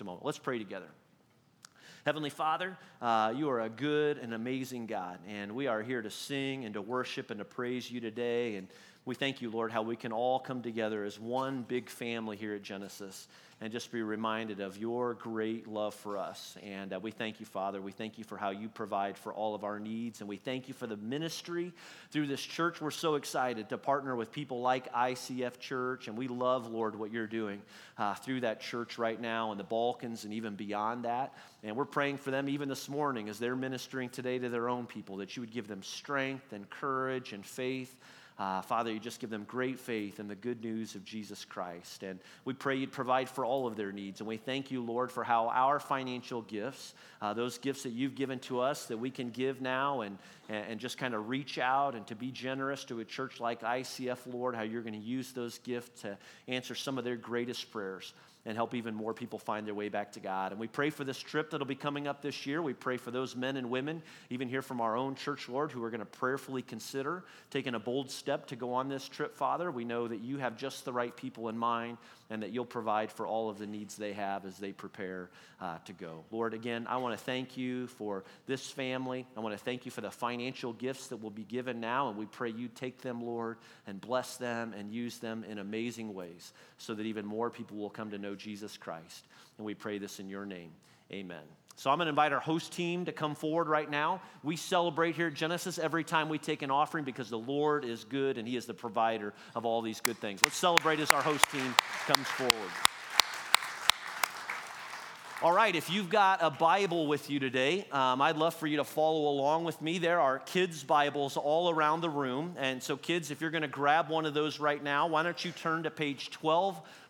a moment. Let's pray together. Heavenly Father, uh, you are a good and amazing God, and we are here to sing and to worship and to praise you today. And we thank you, Lord, how we can all come together as one big family here at Genesis and just be reminded of your great love for us. And uh, we thank you, Father. We thank you for how you provide for all of our needs. And we thank you for the ministry through this church. We're so excited to partner with people like ICF Church. And we love, Lord, what you're doing uh, through that church right now in the Balkans and even beyond that. And we're praying for them even this morning as they're ministering today to their own people, that you would give them strength and courage and faith. Uh, Father, you just give them great faith in the good news of Jesus Christ. And we pray you'd provide for all of their needs. And we thank you, Lord, for how our financial gifts, uh, those gifts that you've given to us that we can give now and, and just kind of reach out and to be generous to a church like ICF, Lord, how you're going to use those gifts to answer some of their greatest prayers and help even more people find their way back to God. And we pray for this trip that'll be coming up this year. We pray for those men and women, even here from our own church, Lord, who are going to prayerfully consider taking a bold step to go on this trip, Father. We know that you have just the right people in mind and that you'll provide for all of the needs they have as they prepare uh, to go. Lord, again, I want to thank you for this family. I want to thank you for the financial gifts that will be given now, and we pray you take them, Lord, and bless them and use them in amazing ways so that even more people will come to know Jesus Christ. And we pray this in your name. Amen. So I'm going to invite our host team to come forward right now. We celebrate here at Genesis every time we take an offering because the Lord is good and He is the provider of all these good things. Let's celebrate as our host team comes forward. All right, if you've got a Bible with you today, um, I'd love for you to follow along with me. There are kids' Bibles all around the room. And so, kids, if you're going to grab one of those right now, why don't you turn to page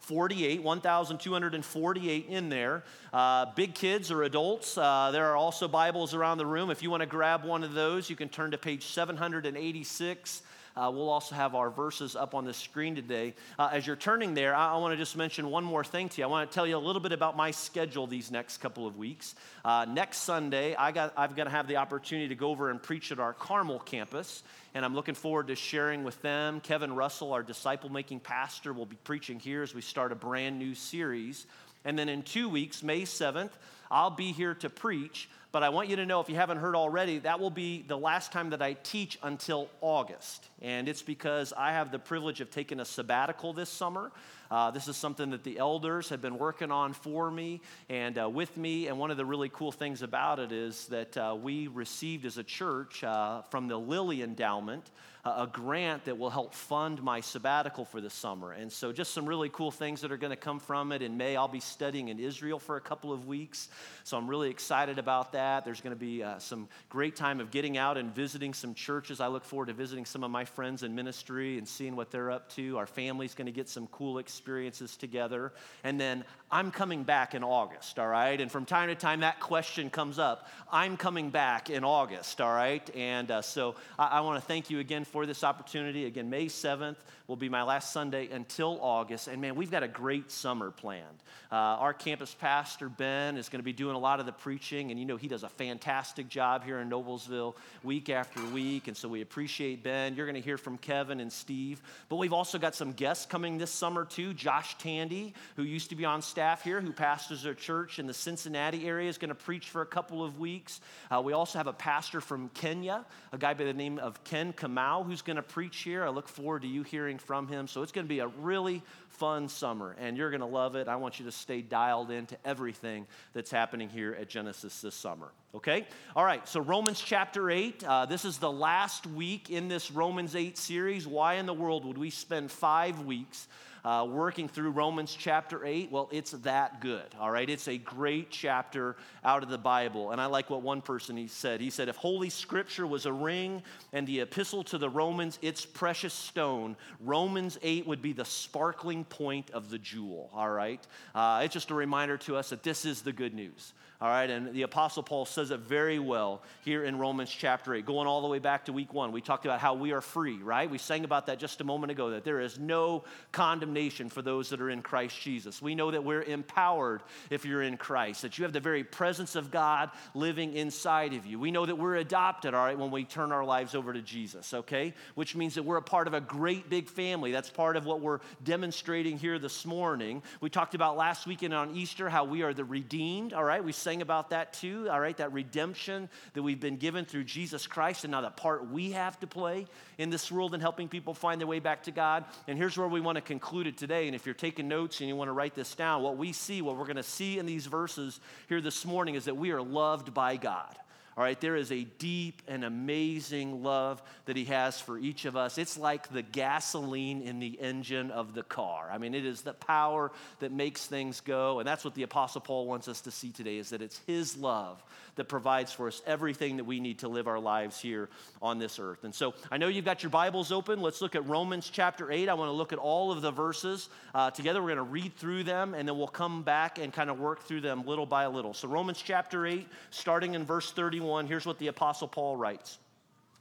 1248, 1248 in there. Uh, big kids or adults, uh, there are also Bibles around the room. If you want to grab one of those, you can turn to page 786. Uh, we'll also have our verses up on the screen today. Uh, as you're turning there, I, I want to just mention one more thing to you. I want to tell you a little bit about my schedule these next couple of weeks. Uh, next Sunday, I got, I've got to have the opportunity to go over and preach at our Carmel campus, and I'm looking forward to sharing with them. Kevin Russell, our disciple making pastor, will be preaching here as we start a brand new series. And then in two weeks, May 7th, I'll be here to preach but I want you to know, if you haven't heard already, that will be the last time that I teach until August. And it's because I have the privilege of taking a sabbatical this summer. Uh, this is something that the elders have been working on for me and uh, with me. And one of the really cool things about it is that uh, we received as a church uh, from the Lilly Endowment a grant that will help fund my sabbatical for the summer. And so, just some really cool things that are going to come from it. In May, I'll be studying in Israel for a couple of weeks. So, I'm really excited about that. There's going to be uh, some great time of getting out and visiting some churches. I look forward to visiting some of my friends in ministry and seeing what they're up to. Our family's going to get some cool experiences together. And then I'm coming back in August, all right? And from time to time, that question comes up I'm coming back in August, all right? And uh, so I, I want to thank you again for this opportunity. Again, May 7th will be my last Sunday until August. And man, we've got a great summer planned. Uh, our campus pastor, Ben, is going to be doing a lot of the preaching. And you know, he does a fantastic job here in Noblesville week after week. And so we appreciate Ben. You're going to hear from Kevin and Steve. But we've also got some guests coming this summer, too. Josh Tandy, who used to be on staff here, who pastors a church in the Cincinnati area, is going to preach for a couple of weeks. Uh, we also have a pastor from Kenya, a guy by the name of Ken Kamau, who's going to preach here. I look forward to you hearing from him. So it's going to be a really fun summer, and you're going to love it. I want you to stay dialed into everything that's happening here at Genesis this summer. Okay? All right, so Romans chapter 8. Uh, this is the last week in this Romans 8 series. Why in the world would we spend five weeks? Uh, working through Romans chapter 8, well, it's that good, all right? It's a great chapter out of the Bible. And I like what one person he said. He said, if Holy Scripture was a ring and the epistle to the Romans its precious stone, Romans 8 would be the sparkling point of the jewel, all right? Uh, it's just a reminder to us that this is the good news. All right, and the Apostle Paul says it very well here in Romans chapter 8, going all the way back to week one. We talked about how we are free, right? We sang about that just a moment ago, that there is no condemnation for those that are in Christ Jesus. We know that we're empowered if you're in Christ, that you have the very presence of God living inside of you. We know that we're adopted, all right, when we turn our lives over to Jesus, okay? Which means that we're a part of a great big family. That's part of what we're demonstrating here this morning. We talked about last weekend on Easter how we are the redeemed, all right? We sang about that too, all right? That redemption that we've been given through Jesus Christ and now the part we have to play in this world and helping people find their way back to God. And here's where we want to conclude it today. And if you're taking notes and you want to write this down, what we see, what we're going to see in these verses here this morning is that we are loved by God. All right, there is a deep and amazing love that He has for each of us. It's like the gasoline in the engine of the car. I mean, it is the power that makes things go. And that's what the Apostle Paul wants us to see today is that it's His love that provides for us everything that we need to live our lives here on this earth. And so I know you've got your Bibles open. Let's look at Romans chapter 8. I want to look at all of the verses uh, together. We're going to read through them and then we'll come back and kind of work through them little by little. So, Romans chapter 8, starting in verse 31, here's what the Apostle Paul writes.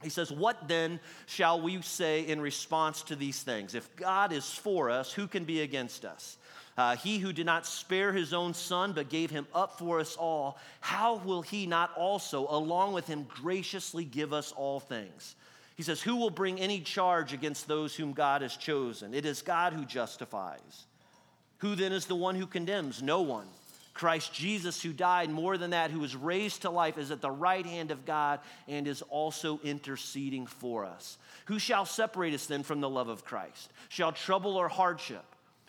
He says, What then shall we say in response to these things? If God is for us, who can be against us? Uh, he who did not spare his own son, but gave him up for us all, how will he not also, along with him, graciously give us all things? He says, Who will bring any charge against those whom God has chosen? It is God who justifies. Who then is the one who condemns? No one. Christ Jesus, who died, more than that, who was raised to life, is at the right hand of God and is also interceding for us. Who shall separate us then from the love of Christ? Shall trouble or hardship?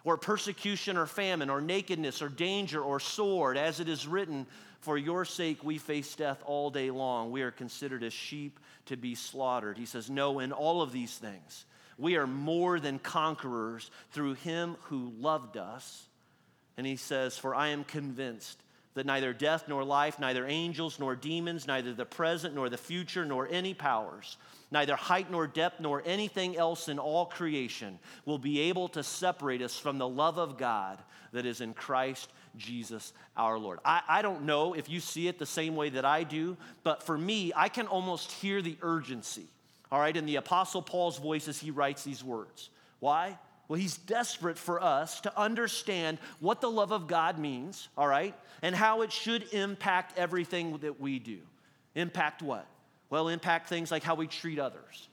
or persecution or famine or nakedness or danger or sword, as it is written, For your sake we face death all day long. We are considered as sheep to be slaughtered. He says, No, in all of these things, we are more than conquerors through him who loved us. And he says, For I am convinced that neither death nor life, neither angels nor demons, neither the present nor the future, nor any powers, neither height nor depth nor anything else in all creation will be able to separate us from the love of God that is in Christ Jesus our Lord. I, I don't know if you see it the same way that I do, but for me, I can almost hear the urgency, all right, in the Apostle Paul's voice as he writes these words. Why? Well, he's desperate for us to understand what the love of God means, all right, and how it should impact everything that we do. Impact what? Well, impact things like how we treat others,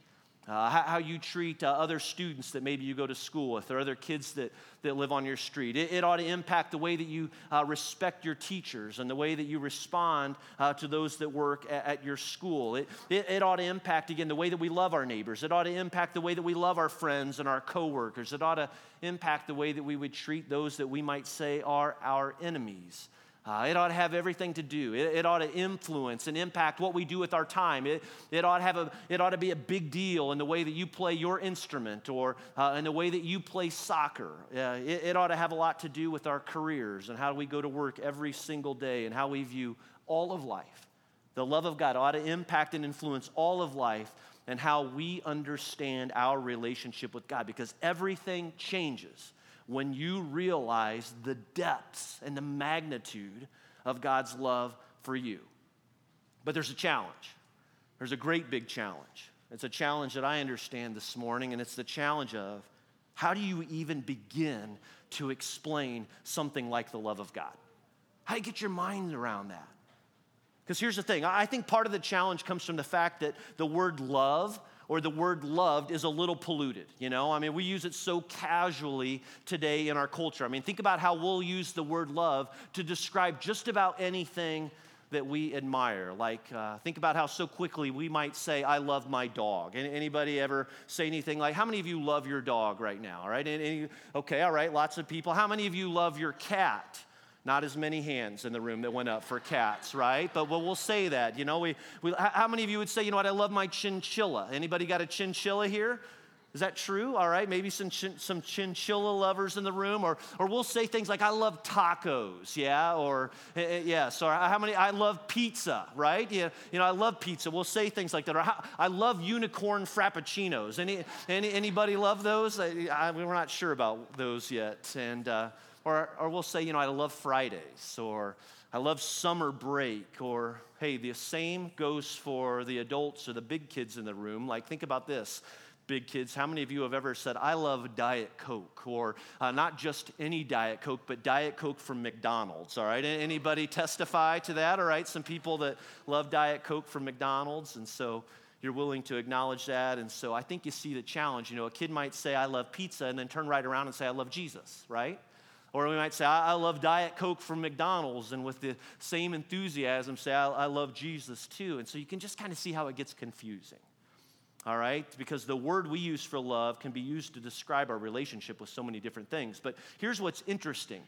uh, how, how, you treat uh, other students that maybe you go to school with, or other kids that, that live on your street. It, it ought to impact the way that you uh, respect your teachers and the way that you respond uh, to those that work at, at your school. It, it, it, ought to impact, again, the way that we love our neighbors. It ought to impact the way that we love our friends and our coworkers. It ought to impact the way that we would treat those that we might say are our enemies. Uh, it ought to have everything to do. It, it, ought to influence and impact what we do with our time. It, it, ought to have a, it ought to be a big deal in the way that you play your instrument or uh, in the way that you play soccer. Uh, it, it ought to have a lot to do with our careers and how we go to work every single day and how we view all of life. The love of God ought to impact and influence all of life and how we understand our relationship with God because everything changes when you realize the depths and the magnitude of God's love for you. But there's a challenge. There's a great big challenge. It's a challenge that I understand this morning, and it's the challenge of how do you even begin to explain something like the love of God? How do you get your mind around that? Because here's the thing I think part of the challenge comes from the fact that the word love or the word loved is a little polluted. You know, I mean, we use it so casually today in our culture. I mean, think about how we'll use the word love to describe just about anything that we admire. Like, uh, think about how so quickly we might say, I love my dog. Anybody ever say anything like, how many of you love your dog right now? All right? Any, okay, all right, lots of people. How many of you love your cat? Not as many hands in the room that went up for cats, right? But we'll, we'll say that. You know, we, we, how many of you would say, you know what, I love my chinchilla? Anybody got a chinchilla here? Is that true? All right, maybe some, chin, some chinchilla lovers in the room, or, or we'll say things like, I love tacos, yeah, or eh, eh, yes, or how many, I love pizza, right? Yeah, you know, I love pizza. We'll say things like that, or I love unicorn frappuccinos. Any, any, anybody love those? I, I, we're not sure about those yet. And, uh, or, or we'll say, you know, I love Fridays, or I love summer break, or hey, the same goes for the adults or the big kids in the room. Like, think about this big kids, how many of you have ever said, I love Diet Coke? Or uh, not just any Diet Coke, but Diet Coke from McDonald's, all right? Anybody testify to that, all right? Some people that love Diet Coke from McDonald's, and so you're willing to acknowledge that. And so I think you see the challenge. You know, a kid might say, I love pizza, and then turn right around and say, I love Jesus, right? Or we might say, I, love Diet Coke from McDonald's, and with the same enthusiasm, say, I, I love Jesus too. And so you can just kind of see how it gets confusing all right? Because the word we use for love can be used to describe our relationship with so many different things. But here's what's interesting.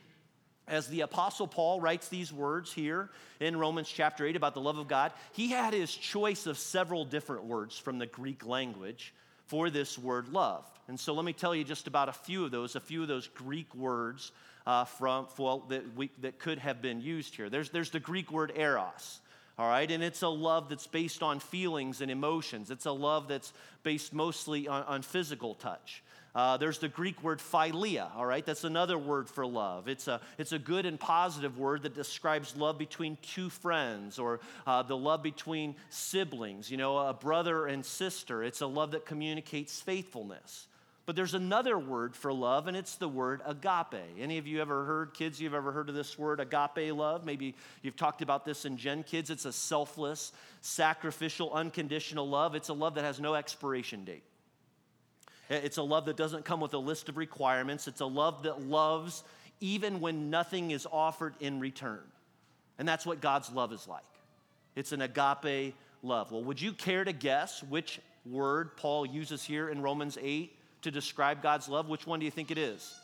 As the Apostle Paul writes these words here in Romans chapter 8 about the love of God, he had his choice of several different words from the Greek language for this word love. And so let me tell you just about a few of those, a few of those Greek words uh, from, for, that, we, that could have been used here. There's, there's the Greek word eros all right? And it's a love that's based on feelings and emotions. It's a love that's based mostly on, on physical touch. Uh, there's the Greek word philia, all right? That's another word for love. It's a, it's a good and positive word that describes love between two friends or uh, the love between siblings, you know, a brother and sister. It's a love that communicates faithfulness. But there's another word for love, and it's the word agape. Any of you ever heard, kids, you've ever heard of this word, agape love? Maybe you've talked about this in Gen Kids. It's a selfless, sacrificial, unconditional love. It's a love that has no expiration date. It's a love that doesn't come with a list of requirements. It's a love that loves even when nothing is offered in return. And that's what God's love is like. It's an agape love. Well, would you care to guess which word Paul uses here in Romans 8 to describe God's love, which one do you think it is?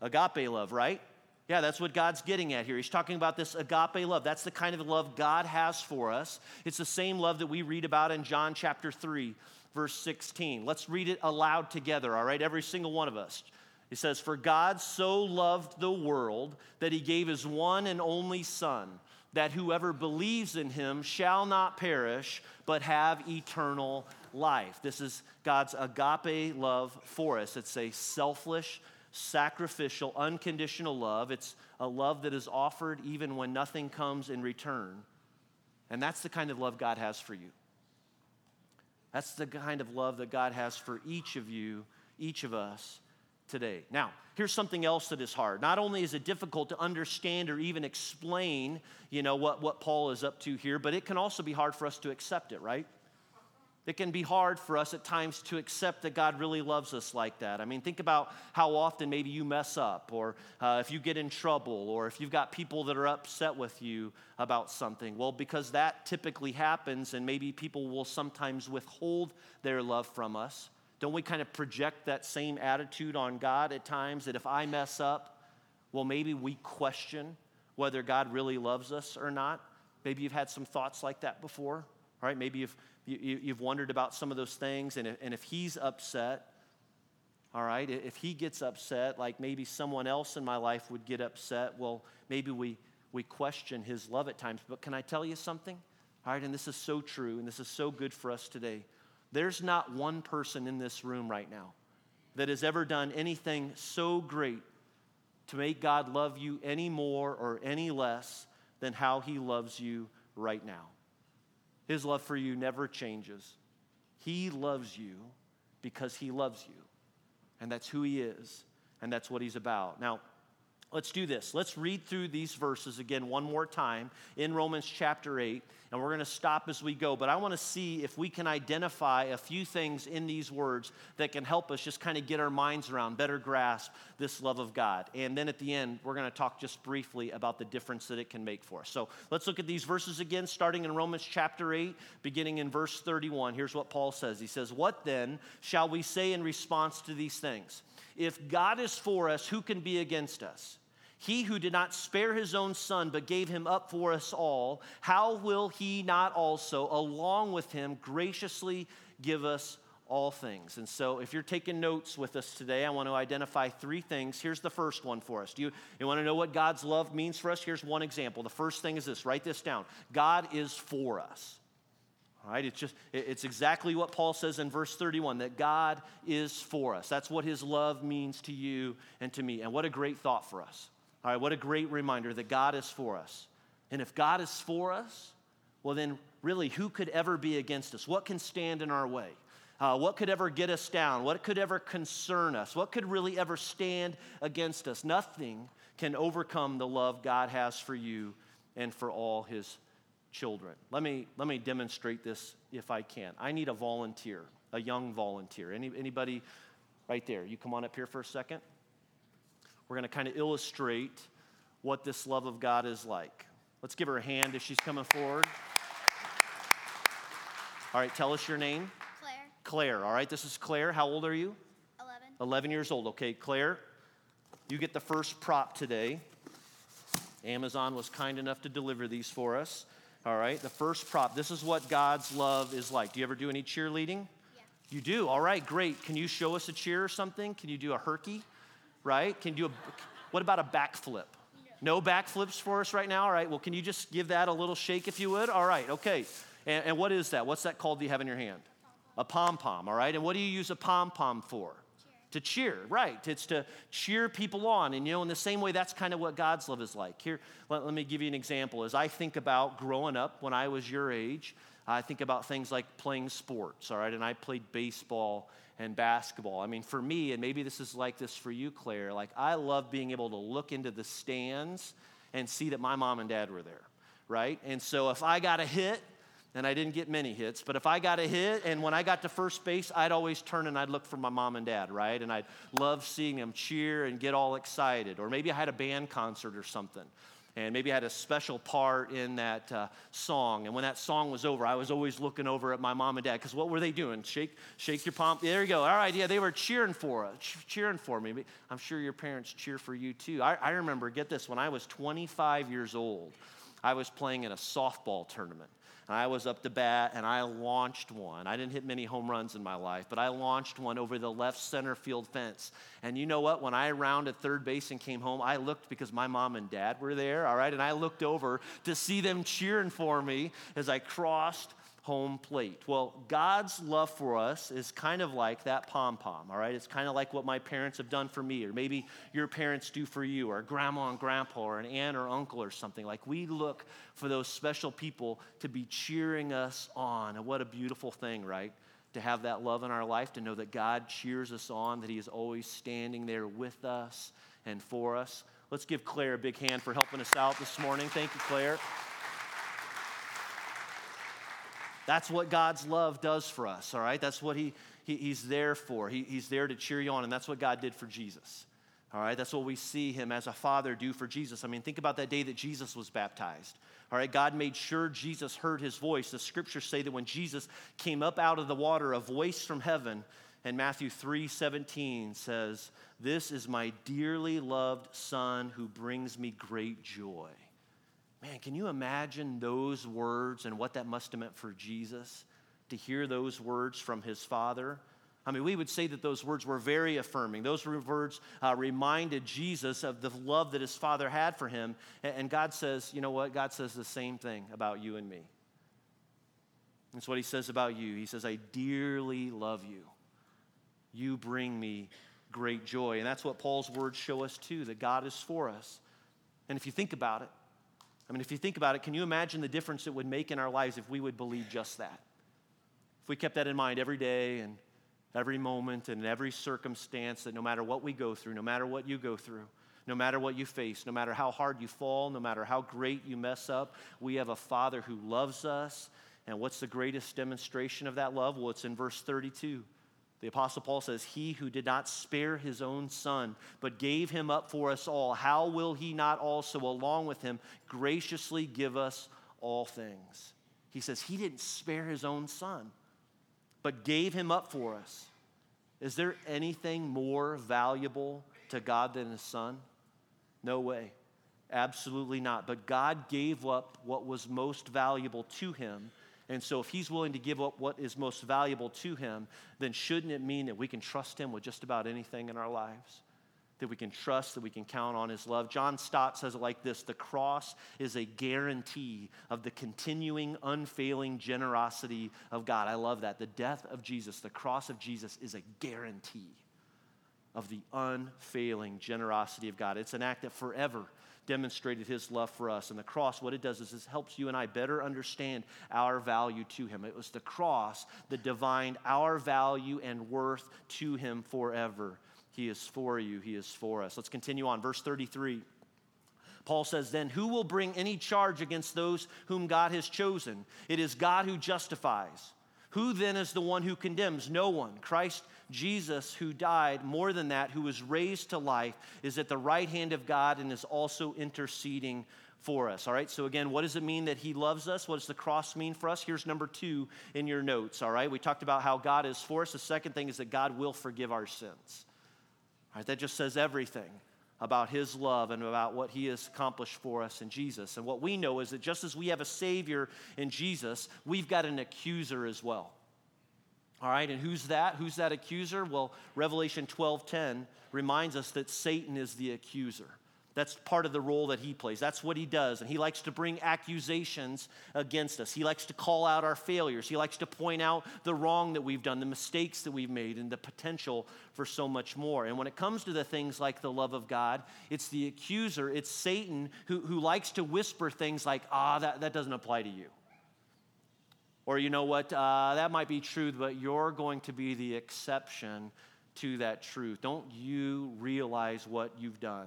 Agape love, right? Yeah, that's what God's getting at here. He's talking about this agape love. That's the kind of love God has for us. It's the same love that we read about in John chapter 3, verse 16. Let's read it aloud together, all right? Every single one of us. It says, For God so loved the world that he gave his one and only Son, that whoever believes in him shall not perish, but have eternal life. This is God's agape love for us. It's a selfless, sacrificial, unconditional love. It's a love that is offered even when nothing comes in return. And that's the kind of love God has for you. That's the kind of love that God has for each of you, each of us today. Now, here's something else that is hard. Not only is it difficult to understand or even explain, you know, what, what Paul is up to here, but it can also be hard for us to accept it, right? It can be hard for us at times to accept that God really loves us like that. I mean, think about how often maybe you mess up, or uh, if you get in trouble, or if you've got people that are upset with you about something. Well, because that typically happens, and maybe people will sometimes withhold their love from us, don't we kind of project that same attitude on God at times that if I mess up, well, maybe we question whether God really loves us or not? Maybe you've had some thoughts like that before, right? Maybe you've you, you, have wondered about some of those things, and if, and if he's upset, all right, if he gets upset, like maybe someone else in my life would get upset, well, maybe we, we question his love at times. But can I tell you something? All right, and this is so true, and this is so good for us today. There's not one person in this room right now that has ever done anything so great to make God love you any more or any less than how he loves you right now. His love for you never changes. He loves you because He loves you. And that's who He is, and that's what He's about. Now, Let's do this. Let's read through these verses again one more time in Romans chapter 8, and we're going to stop as we go. But I want to see if we can identify a few things in these words that can help us just kind of get our minds around, better grasp this love of God. And then at the end, we're going to talk just briefly about the difference that it can make for us. So let's look at these verses again, starting in Romans chapter 8, beginning in verse 31. Here's what Paul says He says, What then shall we say in response to these things? If God is for us, who can be against us? He who did not spare his own son, but gave him up for us all, how will he not also, along with him, graciously give us all things? And so, if you're taking notes with us today, I want to identify three things. Here's the first one for us. Do you, you want to know what God's love means for us? Here's one example. The first thing is this write this down God is for us. Right, it's just it's exactly what Paul says in verse 31 that God is for us. That's what his love means to you and to me. And what a great thought for us. All right, what a great reminder that God is for us. And if God is for us, well then really who could ever be against us? What can stand in our way? Uh, what could ever get us down? What could ever concern us? What could really ever stand against us? Nothing can overcome the love God has for you and for all his children. Let me, let me demonstrate this if I can. I need a volunteer, a young volunteer. Any, anybody right there? You come on up here for a second. We're going to kind of illustrate what this love of God is like. Let's give her a hand if she's coming forward. All right, tell us your name. Claire, Claire. All right, this is Claire. How old are you? 11. 11 years old. Okay, Claire, you get the first prop today. Amazon was kind enough to deliver these for us. All right, the first prop. This is what God's love is like. Do you ever do any cheerleading? Yeah. You do. All right, great. Can you show us a cheer or something? Can you do a herky? Right? Can you do a What about a backflip? No backflips for us right now? All right. Well, can you just give that a little shake if you would? All right. Okay. And, and what is that? What's that called that you have in your hand? A pom pom. All right. And what do you use a pom pom for? To cheer, right. It's to cheer people on. And you know, in the same way, that's kind of what God's love is like. Here, let, let me give you an example. As I think about growing up when I was your age, I think about things like playing sports, all right? And I played baseball and basketball. I mean, for me, and maybe this is like this for you, Claire, like I love being able to look into the stands and see that my mom and dad were there, right? And so if I got a hit, and I didn't get many hits, but if I got a hit and when I got to first base, I'd always turn and I'd look for my mom and dad, right? And I'd love seeing them cheer and get all excited. Or maybe I had a band concert or something. And maybe I had a special part in that uh, song. And when that song was over, I was always looking over at my mom and dad because what were they doing? Shake, shake your palm. There you go. All right, yeah, they were cheering for us, cheering for me. I'm sure your parents cheer for you too. I, I remember, get this, when I was 25 years old, I was playing in a softball tournament. And I was up to bat and I launched one. I didn't hit many home runs in my life, but I launched one over the left center field fence. And you know what? When I rounded third base and came home, I looked because my mom and dad were there, all right? And I looked over to see them cheering for me as I crossed home plate. Well, God's love for us is kind of like that pom pom, all right? It's kind of like what my parents have done for me, or maybe your parents do for you, or grandma and grandpa, or an aunt or uncle, or something. Like we look for those special people to be cheering us on. And what a beautiful thing, right? To have that love in our life, to know that God cheers us on, that He is always standing there with us and for us. Let's give Claire a big hand for helping us out this morning. Thank you, Claire. That's what God's love does for us, all right? That's what he, he He's there for. He, he's there to cheer you on, and that's what God did for Jesus. All right, that's what we see him as a father do for Jesus. I mean, think about that day that Jesus was baptized. All right, God made sure Jesus heard his voice. The scriptures say that when Jesus came up out of the water, a voice from heaven, and Matthew 3 17 says, This is my dearly loved son who brings me great joy. Man, can you imagine those words and what that must have meant for Jesus to hear those words from his Father? I mean, we would say that those words were very affirming. Those words uh, reminded Jesus of the love that his Father had for him. And God says, you know what? God says the same thing about you and me. That's what he says about you. He says, I dearly love you. You bring me great joy. And that's what Paul's words show us too, that God is for us. And if you think about it, I mean, if you think about it, can you imagine the difference it would make in our lives if we would believe just that? If we kept that in mind every day and every moment and every circumstance, that no matter what we go through, no matter what you go through, no matter what you face, no matter how hard you fall, no matter how great you mess up, we have a Father who loves us. And what's the greatest demonstration of that love? Well, it's in verse 32. The Apostle Paul says, He who did not spare his own son, but gave him up for us all, how will he not also, along with him, graciously give us all things? He says, He didn't spare his own son, but gave him up for us. Is there anything more valuable to God than his son? No way. Absolutely not. But God gave up what was most valuable to him and so, if he's willing to give up what is most valuable to him, then shouldn't it mean that we can trust him with just about anything in our lives? That we can trust, that we can count on his love. John Stott says it like this The cross is a guarantee of the continuing, unfailing generosity of God. I love that. The death of Jesus, the cross of Jesus, is a guarantee of the unfailing generosity of God. It's an act that forever demonstrated his love for us. And the cross, what it does is it helps you and I better understand our value to him. It was the cross that divined our value and worth to him forever. He is for you, he is for us. Let's continue on. Verse 33. Paul says, Then who will bring any charge against those whom God has chosen? It is God who justifies. Who then is the one who condemns? No one. Christ Jesus, who died, more than that, who was raised to life, is at the right hand of God and is also interceding for us. All right, so again, what does it mean that He loves us? What does the cross mean for us? Here's number two in your notes. All right, we talked about how God is for us. The second thing is that God will forgive our sins. All right, that just says everything about his love and about what he has accomplished for us in Jesus. And what we know is that just as we have a Savior in Jesus, we've got an accuser as well. All right, and who's that? Who's that accuser? Well, Revelation 12:10 reminds us that Satan is the accuser. That's part of the role that he plays. That's what he does. And he likes to bring accusations against us. He likes to call out our failures. He likes to point out the wrong that we've done, the mistakes that we've made, and the potential for so much more. And when it comes to the things like the love of God, it's the accuser, it's Satan who, who likes to whisper things like, ah, that, that doesn't apply to you. Or, you know what, uh, that might be true, but you're going to be the exception to that truth. Don't you realize what you've done?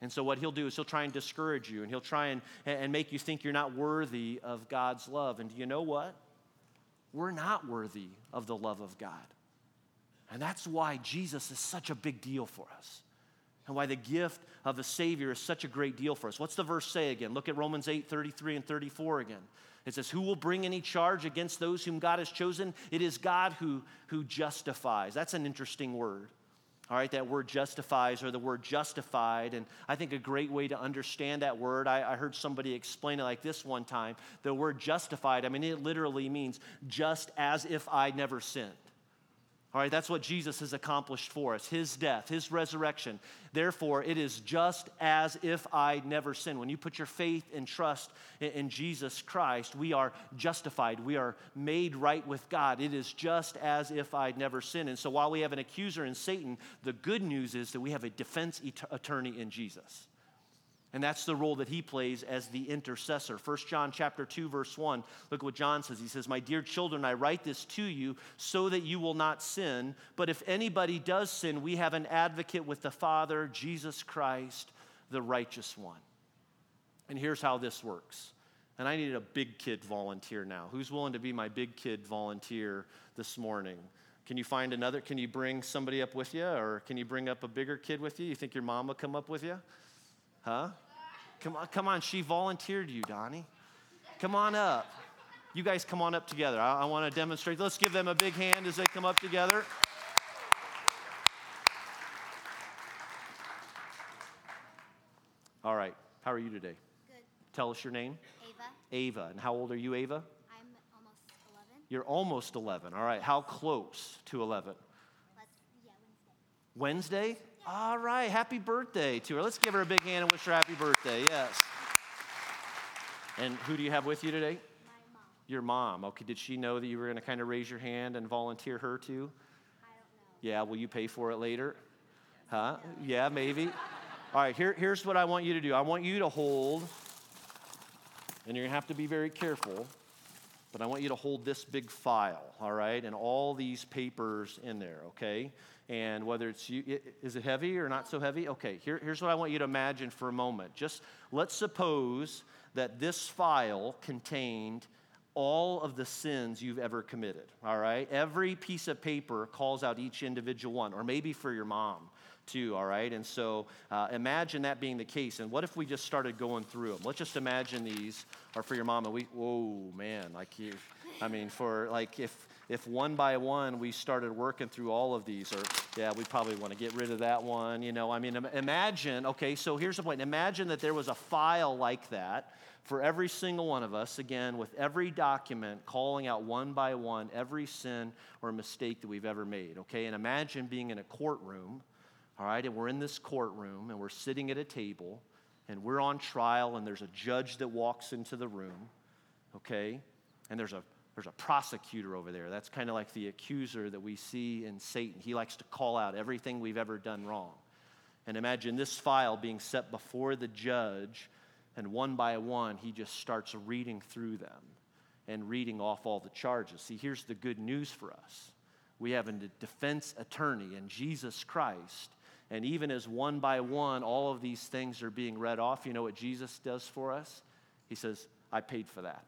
And so, what he'll do is he'll try and discourage you and he'll try and, and make you think you're not worthy of God's love. And do you know what? We're not worthy of the love of God. And that's why Jesus is such a big deal for us. And why the gift of the Savior is such a great deal for us. What's the verse say again? Look at Romans 8 33 and 34 again. It says, Who will bring any charge against those whom God has chosen? It is God who, who justifies. That's an interesting word. All right, that word justifies or the word justified. And I think a great way to understand that word, I, I, heard somebody explain it like this one time. The word justified, I mean, it literally means just as if I never sinned. All right, that's what Jesus has accomplished for us his death, his resurrection. Therefore, it is just as if I never sinned. When you put your faith and trust in, in, Jesus Christ, we are justified. We are made right with God. It is just as if I'd never sinned. And so, while we have an accuser in Satan, the good news is that we have a defense attorney in Jesus. And that's the role that he plays as the intercessor. 1 John chapter 2 verse 1. Look what John says. He says, "My dear children, I write this to you so that you will not sin, but if anybody does sin, we have an advocate with the Father, Jesus Christ, the righteous one." And here's how this works. And I need a big kid volunteer now. Who's willing to be my big kid volunteer this morning? Can you find another? Can you bring somebody up with you? Or can you bring up a bigger kid with you? You think your mom will come up with you? Huh? Come on, come on. She volunteered you, Donnie. Come on up. You guys come on up together. I, I want to demonstrate. Let's give them a big hand as they come up together. All right. How are you today? Good. Tell us your name. Ava. Ava. And how old are you, Ava? I'm almost 11. You're almost 11. All right. How close to 11? Let's, yeah, Wednesday. Wednesday? All right, happy birthday to her. Let's give her a big hand and wish her happy birthday. Yes. And who do you have with you today? My mom. Your mom. Okay, did she know that you were going to kind of raise your hand and volunteer her too? I don't know. Yeah, will you pay for it later? Huh? Yeah, maybe. All right, here, here's what I want you to do I want you to hold, and you're going to have to be very careful, but I want you to hold this big file, all right, and all these papers in there, okay? and whether it's you, is it heavy or not so heavy? Okay, here, here's what I want you to imagine for a moment. Just let's suppose that this file contained all of the sins you've ever committed, all right? Every piece of paper calls out each individual one, or maybe for your mom too, all right? And so uh, imagine that being the case. And what if we just started going through them? Let's just imagine these are for your mom, and we, whoa, man, like you, I mean, for like if, if one by one we started working through all of these, or yeah, we probably want to get rid of that one, you know. I mean, imagine, okay, so here's the point imagine that there was a file like that for every single one of us, again, with every document calling out one by one every sin or mistake that we've ever made, okay? And imagine being in a courtroom, all right, and we're in this courtroom and we're sitting at a table and we're on trial and there's a judge that walks into the room, okay? And there's a there's a prosecutor over there. That's kind of like the accuser that we see in Satan. He likes to call out everything we've ever done wrong. And imagine this file being set before the judge, and one by one, he just starts reading through them and reading off all the charges. See, here's the good news for us we have a defense attorney in Jesus Christ. And even as one by one, all of these things are being read off, you know what Jesus does for us? He says, I paid for that.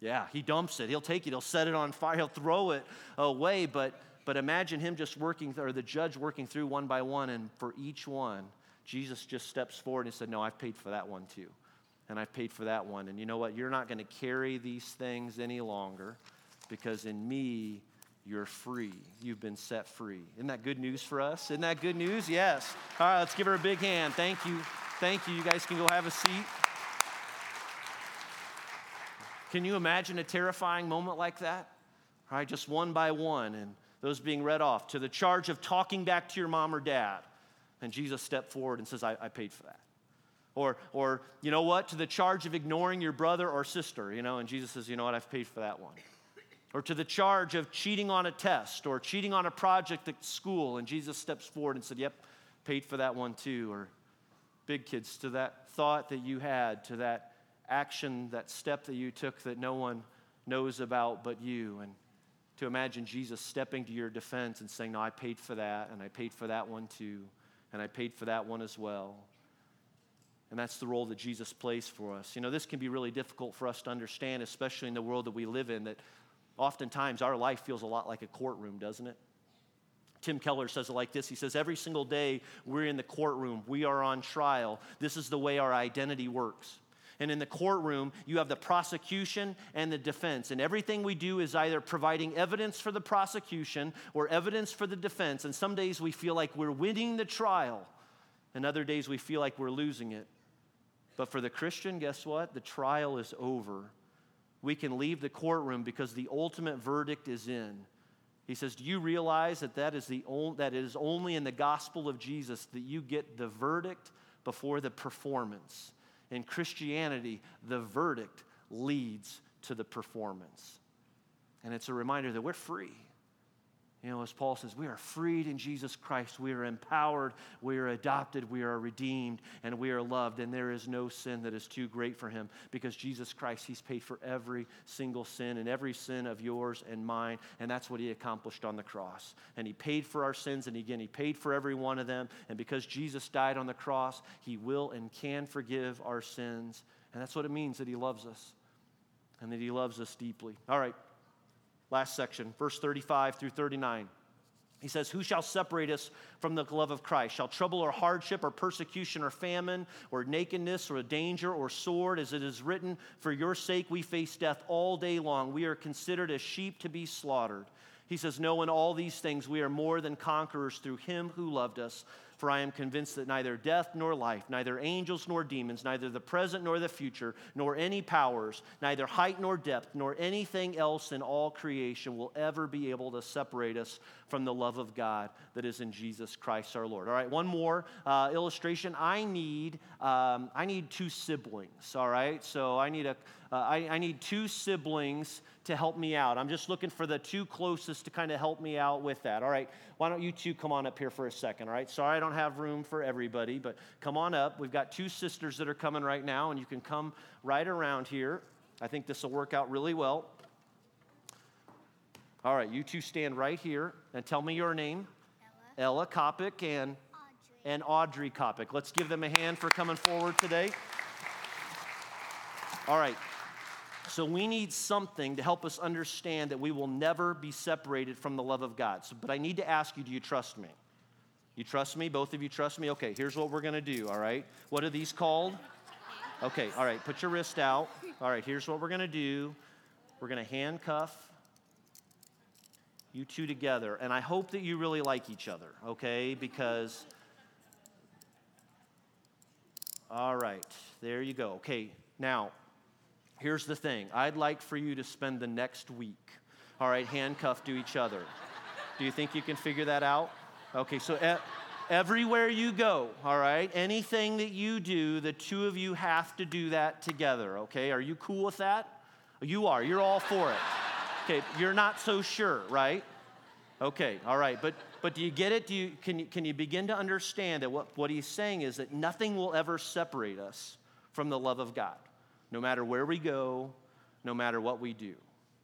Yeah, he dumps it. He'll take it. He'll set it on fire. He'll throw it away. But, but imagine him just working, or the judge working through one by one. And for each one, Jesus just steps forward and said, No, I've paid for that one too. And I've paid for that one. And you know what? You're not going to carry these things any longer because in me, you're free. You've been set free. Isn't that good news for us? Isn't that good news? Yes. All right, let's give her a big hand. Thank you. Thank you. You guys can go have a seat. Can you imagine a terrifying moment like that? All right, just one by one, and those being read off to the charge of talking back to your mom or dad. And Jesus stepped forward and says, I, I paid for that. Or, or, you know what, to the charge of ignoring your brother or sister, you know, and Jesus says, you know what, I've paid for that one or to the charge of cheating on a test or cheating on a project at school. And Jesus steps forward and said, Yep, paid for that one too. Or big kids, to that thought that you had, to that action, that step that you took that no one knows about but you. And to imagine Jesus stepping to your defense and saying, No, I paid for that, and I paid for that one too, and I paid for that one as well. And that's the role that Jesus plays for us. You know, this can be really difficult for us to understand, especially in the world that we live in, that Oftentimes, our life feels a lot like a courtroom, doesn't it? Tim Keller says it like this He says, Every single day we're in the courtroom, we are on trial. This is the way our identity works. And in the courtroom, you have the prosecution and the defense. And everything we do is either providing evidence for the prosecution or evidence for the defense. And some days we feel like we're winning the trial, and other days we feel like we're losing it. But for the Christian, guess what? The trial is over we can leave the courtroom because the ultimate verdict is in. He says, Do you realize that that is, the only, that it is only in the gospel of Jesus that you get the verdict before the performance? In Christianity, the verdict leads to the performance. And it's a reminder that we're free. You know, as Paul says, we are freed in Jesus Christ. We are empowered. We are adopted. We are redeemed. And we are loved. And there is no sin that is too great for him because Jesus Christ, he's paid for every single sin and every sin of yours and mine. And that's what he accomplished on the cross. And he paid for our sins. And again, he paid for every one of them. And because Jesus died on the cross, he will and can forgive our sins. And that's what it means that he loves us and that he loves us deeply. All right. Last section, verse 35 through 39. He says, Who shall separate us from the love of Christ? Shall trouble or hardship or persecution or famine or nakedness or danger or sword? As it is written, For your sake we face death all day long. We are considered as sheep to be slaughtered. He says, No, in all these things we are more than conquerors through him who loved us. For I am convinced that neither death nor life, neither angels nor demons, neither the present nor the future, nor any powers, neither height nor depth, nor anything else in all creation will ever be able to separate us from the love of God that is in Jesus Christ our Lord. All right, one more uh, illustration. I need, um, I need two siblings, all right? So I need, a, uh, I, I need two siblings to help me out. I'm just looking for the two closest to kind of help me out with that. All right, why don't you two come on up here for a second, all right? Sorry I don't have room for everybody, but come on up. We've got two sisters that are coming right now, and you can come right around here. I think this will work out really well. All right, you two stand right here and tell me your name. Ella, Ella Kopic and Audrey. and Audrey Kopic. Let's give them a hand for coming forward today. All right, so we need something to help us understand that we will never be separated from the love of God. So, but I need to ask you do you trust me? You trust me? Both of you trust me? Okay, here's what we're to do, all right? What are these called? Okay, all right, put your wrist out. All right, here's what we're to do we're to handcuff you two together. And I hope that you really like each other, okay? Because, all right, there you go. Okay, now, Here's the thing I'd like for you to spend the next week, all right, handcuffed to each other. Do you think you can figure that out? Okay, so e- everywhere you go, all right, anything that you do, the two of you have to do that together, okay? Are you cool with that? You are, you're all for it. Okay, you're not so sure, right? Okay, all right. But, but do you get it? Do you, can, you, can you begin to understand that what, what he's saying is that nothing will ever separate us from the love of God, no matter where we go, no matter what we do,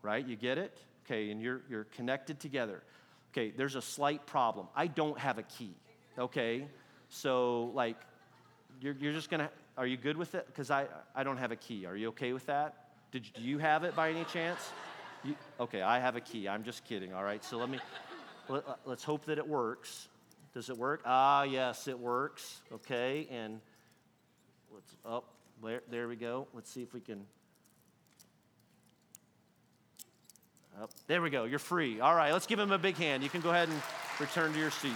right? You get it? Okay, and you're, you're connected together. Okay, there's a slight problem. I don't have a key, okay? So, like, you're, you're just gonna, are you good with it? Because I, I don't have a key. Are you okay with that? Did, do you have it by any chance? You, okay, I have a key. I'm just kidding, all right? So let me, let, us hope that it works. Does it work? Ah, yes, it works. Okay, and let's, oh, there, there we go. Let's see if we can Oh, there we go. You're free. All right, let's give him a big hand. You can go ahead and return to your seats.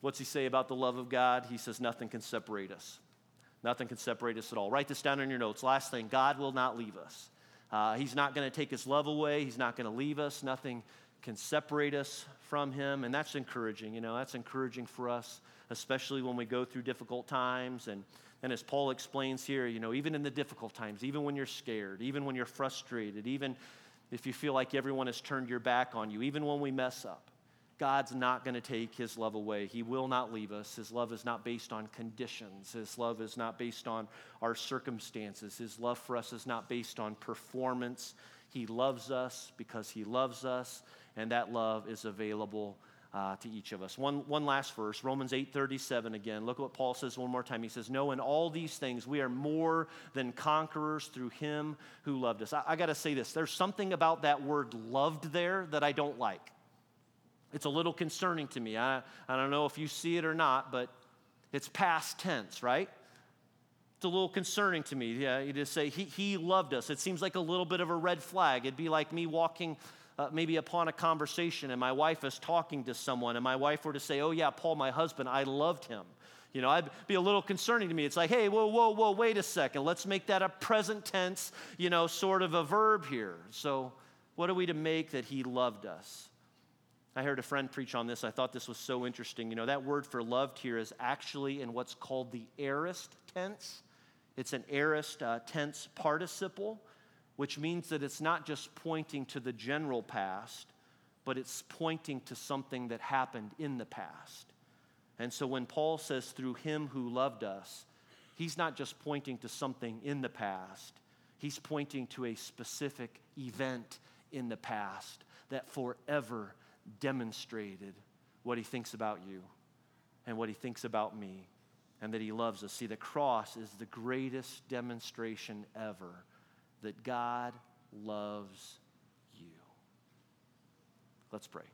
What's he say about the love of God? He says, Nothing can separate us. Nothing can separate us at all. Write this down in your notes. Last thing God will not leave us. Uh, he's not going to take his love away, He's not going to leave us. Nothing can separate us from Him. And that's encouraging. You know, that's encouraging for us, especially when we go through difficult times and and as Paul explains here, you know, even in the difficult times, even when you're scared, even when you're frustrated, even if you feel like everyone has turned your back on you, even when we mess up, God's not going to take his love away. He will not leave us. His love is not based on conditions. His love is not based on our circumstances. His love for us is not based on performance. He loves us because he loves us, and that love is available uh, to each of us. One, one last verse, Romans 8:37 again. Look at what Paul says one more time. He says, "No, in all these things we are more than conquerors through him who loved us." I, I got to say this. There's something about that word loved there that I don't like. It's a little concerning to me. I, I don't know if you see it or not, but it's past tense, right? It's a little concerning to me. Yeah, you just say, he, he loved us. It seems like a little bit of a red flag. It'd be like me walking uh, maybe upon a conversation and my wife is talking to someone and my wife were to say, Oh, yeah, Paul, my husband, I loved him. You know, I'd be a little concerning to me. It's like, hey, whoa, whoa, whoa, wait a second. Let's make that a present tense, you know, sort of a verb here. So, what are we to make that he loved us? I heard a friend preach on this. I thought this was so interesting. You know, that word for loved here is actually in what's called the aorist tense. It's an aorist uh, tense participle which means that it's not just pointing to the general past, but it's pointing to something that happened in the past. And so when Paul says, through him who loved us, he's not just pointing to something in the past, he's pointing to a specific event in the past that forever demonstrated what he thinks about you and what he thinks about me and that he loves us. See, the cross is the greatest demonstration ever that God loves you. Let's pray.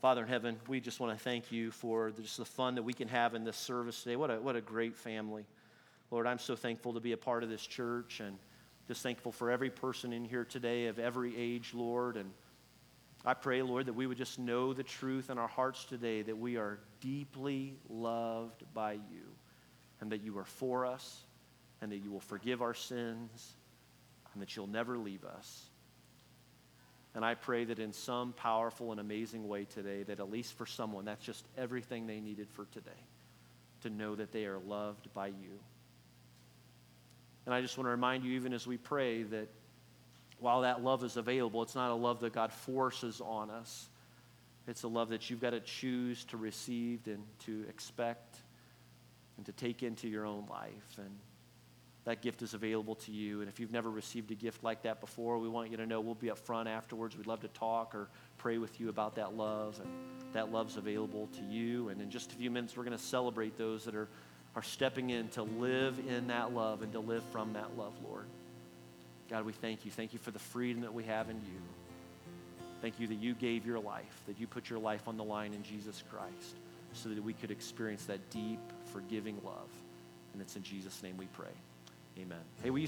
Father in heaven, we just want to thank you for just the fun that we can have in this service today. What a, what a great family. Lord, I'm so thankful to be a part of this church and just thankful for every person in here today of every age, Lord. And I pray, Lord, that we would just know the truth in our hearts today that we are deeply loved by you and that you are for us and that you will forgive our sins and that you'll never leave us. And I pray that in some powerful and amazing way today, that at least for someone, that's just everything they needed for today to know that they are loved by you. And I just want to remind you, even as we pray, that while that love is available, it's not a love that God forces on us. It's a love that you've got to choose to receive and to expect and to take into your own life. And that gift is available to you. And if you've never received a gift like that before, we want you to know we'll be up front afterwards. We'd love to talk or pray with you about that love. And that love's available to you. And in just a few minutes, we're going to celebrate those that are, are stepping in to live in that love and to live from that love, Lord. God, we thank you. Thank you for the freedom that we have in you. Thank you that you gave your life, that you put your life on the line in Jesus Christ so that we could experience that deep, forgiving love. And it's in Jesus' name we pray. Amen. Hey, we